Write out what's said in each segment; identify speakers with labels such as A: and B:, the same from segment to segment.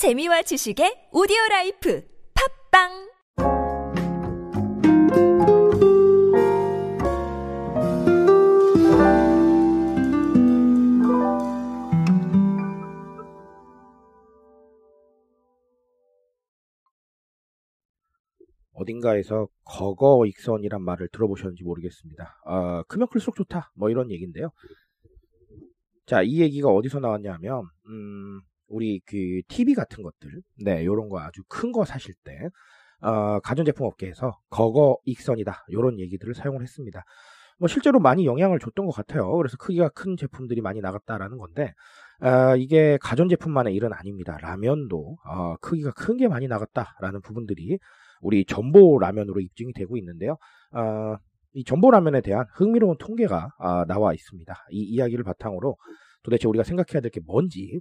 A: 재미와 지식의 오디오 life 팟빵
B: 어딘가에서 거거익선이란 말을 들어보셨는지 모르겠습니다. 아, 크면 클수록 좋다. 뭐 이런 얘기인데요. 자, 이 얘기가 어디서 나왔냐 하면, 음, 우리 그 TV 같은 것들, 네, 요런 거 아주 큰 거 사실 때, 어, 가전제품 업계에서 거거 익선이다. 요런 얘기들을 사용을 했습니다. 뭐 실제로 많이 영향을 줬던 것 같아요. 그래서 크기가 큰 제품들이 많이 나갔다라는 건데, 어, 이게 가전제품만의 일은 아닙니다. 라면도, 어, 크기가 큰 게 많이 나갔다라는 부분들이 우리 전보 라면으로 입증이 되고 있는데요. 어, 이 전보 라면에 대한 흥미로운 통계가 아, 나와 있습니다. 이 이야기를 바탕으로 도대체 우리가 생각해야 될 게 뭔지,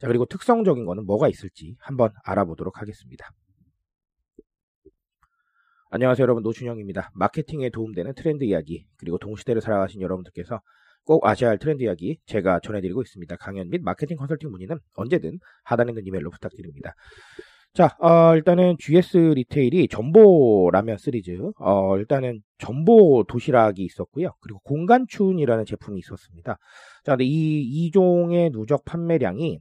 B: 자 그리고 특성적인 거는 뭐가 있을지 한번 알아보도록 하겠습니다. 안녕하세요 여러분 노준영입니다. 마케팅에 도움되는 트렌드 이야기 그리고 동시대를 살아가신 여러분들께서 꼭 아셔야 할 트렌드 이야기 제가 전해드리고 있습니다. 강연 및 마케팅 컨설팅 문의는 언제든 하단에 있는 이메일로 부탁드립니다. 자, 어, 일단은 GS 리테일이 전보 라면 시리즈, 어, 일단은 전보 도시락이 있었고요. 그리고 공간춘이라는 제품이 있었습니다. 자, 근데 이, 이 종의 누적 판매량이,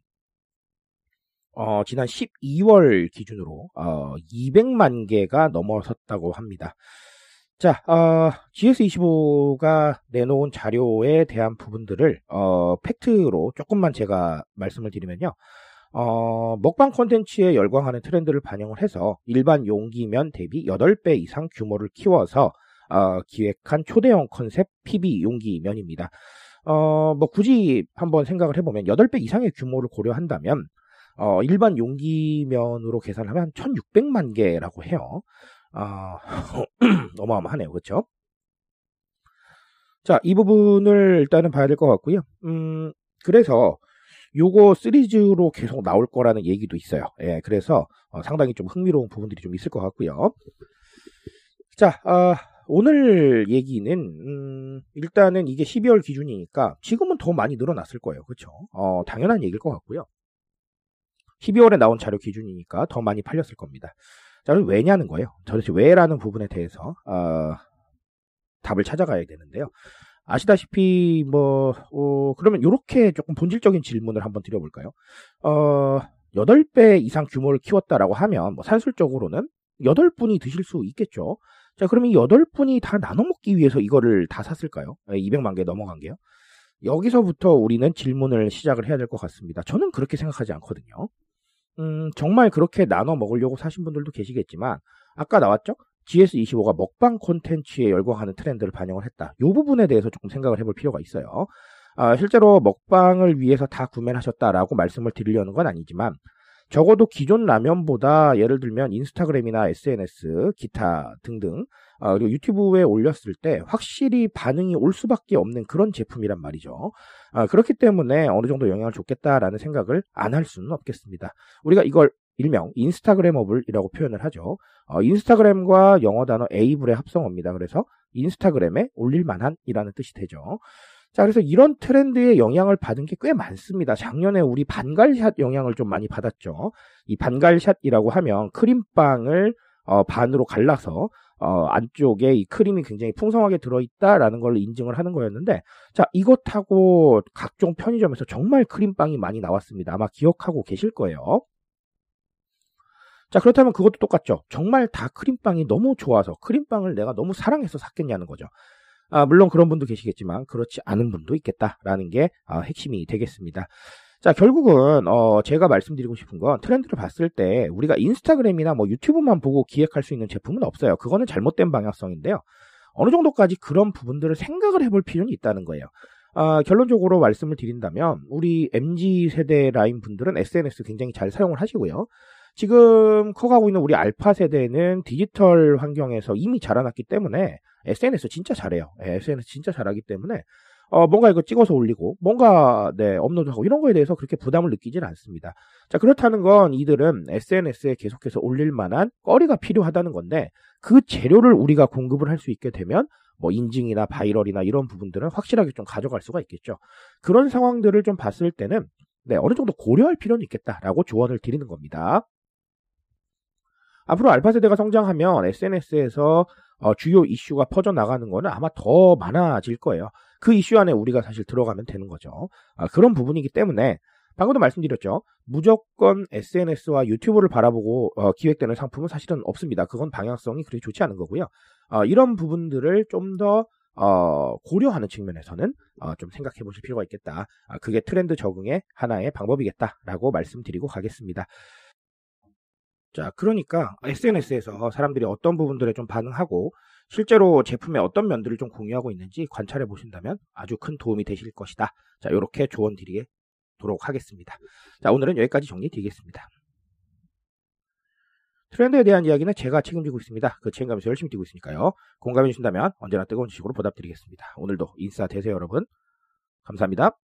B: 어, 지난 12월 기준으로, 어, 200만 개가 넘어섰다고 합니다. 자, 어, GS25가 내놓은 자료에 대한 부분들을, 어, 팩트로 조금만 제가 말씀을 드리면요. 어, 먹방 콘텐츠에 열광하는 트렌드를 반영을 해서 일반 용기면 대비 8배 이상 규모를 키워서 어, 기획한 초대형 컨셉 PB 용기면입니다. 어, 뭐 굳이 한번 생각을 해보면 8배 이상의 규모를 고려한다면 어, 일반 용기면으로 계산하면 1600만 개라고 해요. 어, 어마어마하네요. 그렇죠? 자, 이 부분을 일단은 봐야 될 것 같고요. 음, 그래서 요거 시리즈로 계속 나올 거라는 얘기도 있어요. 예, 그래서 어, 상당히 좀 흥미로운 부분들이 좀 있을 것 같고요. 자, 어, 오늘 얘기는 음, 일단은 이게 12월 기준이니까 지금은 더 많이 늘어났을 거예요. 그렇죠? 어, 당연한 얘기일 것 같고요. 12월에 나온 자료 기준이니까 더 많이 팔렸을 겁니다. 자, 그럼 왜냐는 거예요. 도대체 왜라는 부분에 대해서 어, 답을 찾아가야 되는데요. 아시다시피 뭐 어, 그러면 이렇게 조금 본질적인 질문을 한번 드려볼까요? 어, 8배 이상 규모를 키웠다라고 하면 뭐 산술적으로는 8분이 드실 수 있겠죠. 자, 그러면 이 8분이 다 나눠 먹기 위해서 이거를 다 샀을까요? 200만 개 넘어간 게요. 여기서부터 우리는 질문을 시작을 해야 될 것 같습니다. 저는 그렇게 생각하지 않거든요. 음, 정말 그렇게 나눠 먹으려고 사신 분들도 계시겠지만 아까 나왔죠? GS25가 먹방 콘텐츠에 열광하는 트렌드를 반영을 했다. 이 부분에 대해서 조금 생각을 해볼 필요가 있어요. 아, 실제로 먹방을 위해서 다 구매를 하셨다라고 말씀을 드리려는 건 아니지만 적어도 기존 라면보다 예를 들면 인스타그램이나 SNS, 기타 등등 아, 그리고 유튜브에 올렸을 때 확실히 반응이 올 수밖에 없는 그런 제품이란 말이죠. 아, 그렇기 때문에 어느 정도 영향을 줬겠다라는 생각을 안 할 수는 없겠습니다. 우리가 이걸 일명 인스타그램어블이라고 표현을 하죠. 어, 인스타그램과 영어 단어 에이블의 합성어입니다. 그래서 인스타그램에 올릴 만한이라는 뜻이 되죠. 자, 그래서 이런 트렌드에 영향을 받은 게 꽤 많습니다. 작년에 우리 반갈샷 영향을 좀 많이 받았죠. 이 반갈샷이라고 하면 크림빵을 어, 반으로 갈라서 어, 안쪽에 이 크림이 굉장히 풍성하게 들어있다라는 걸 인증을 하는 거였는데, 자, 이것하고 각종 편의점에서 정말 크림빵이 많이 나왔습니다. 아마 기억하고 계실 거예요. 자, 그렇다면 그것도 똑같죠. 정말 다 크림빵이 너무 좋아서 크림빵을 내가 너무 사랑해서 샀겠냐는 거죠. 아, 물론 그런 분도 계시겠지만 그렇지 않은 분도 있겠다라는 게 아, 핵심이 되겠습니다. 자, 결국은 어, 제가 말씀드리고 싶은 건 트렌드를 봤을 때 우리가 인스타그램이나 뭐 유튜브만 보고 기획할 수 있는 제품은 없어요. 그거는 잘못된 방향성인데요. 어느 정도까지 그런 부분들을 생각을 해볼 필요는 있다는 거예요. 아, 결론적으로 말씀을 드린다면 우리 MZ 세대 라인 분들은 SNS 굉장히 잘 사용을 하시고요. 지금 커가고 있는 우리 알파 세대는 디지털 환경에서 이미 자라났기 때문에 SNS 진짜 잘해요. 네, SNS 진짜 잘하기 때문에 어, 뭔가 이거 찍어서 올리고, 뭔가, 네, 업로드하고, 이런 거에 대해서 그렇게 부담을 느끼지는 않습니다. 자, 그렇다는 건 이들은 SNS에 계속해서 올릴 만한 거리가 필요하다는 건데, 그 재료를 우리가 공급을 할 수 있게 되면, 뭐, 인증이나 viral이나 이런 부분들은 확실하게 좀 가져갈 수가 있겠죠. 그런 상황들을 좀 봤을 때는, 네, 어느 정도 고려할 필요는 있겠다라고 조언을 드리는 겁니다. 앞으로 알파 세대가 성장하면 SNS에서 어, 주요 이슈가 퍼져나가는 거는 아마 더 많아질 거예요. 그 이슈 안에 우리가 사실 들어가면 되는 거죠. 아, 그런 부분이기 때문에 방금도 말씀드렸죠. 무조건 SNS와 유튜브를 바라보고 어, 기획되는 상품은 사실은 없습니다. 그건 방향성이 그리 좋지 않은 거고요. 어, 이런 부분들을 좀더 어, 고려하는 측면에서는 어, 좀 생각해 보실 필요가 있겠다. 아, 그게 트렌드 적응의 하나의 방법이겠다라고 말씀드리고 가겠습니다. 자, 그러니까 SNS에서 사람들이 어떤 부분들에 좀 반응하고 실제로 제품의 어떤 면들을 좀 공유하고 있는지 관찰해 보신다면 아주 큰 도움이 되실 것이다. 자, 이렇게 조언 드리도록 하겠습니다. 자, 오늘은 여기까지 정리 드리겠습니다. 트렌드에 대한 이야기는 제가 책임지고 있습니다. 그 책임감에서 열심히 뛰고 있으니까요. 공감해 주신다면 언제나 뜨거운 지식으로 보답드리겠습니다. 오늘도 인싸 되세요, 여러분. 감사합니다.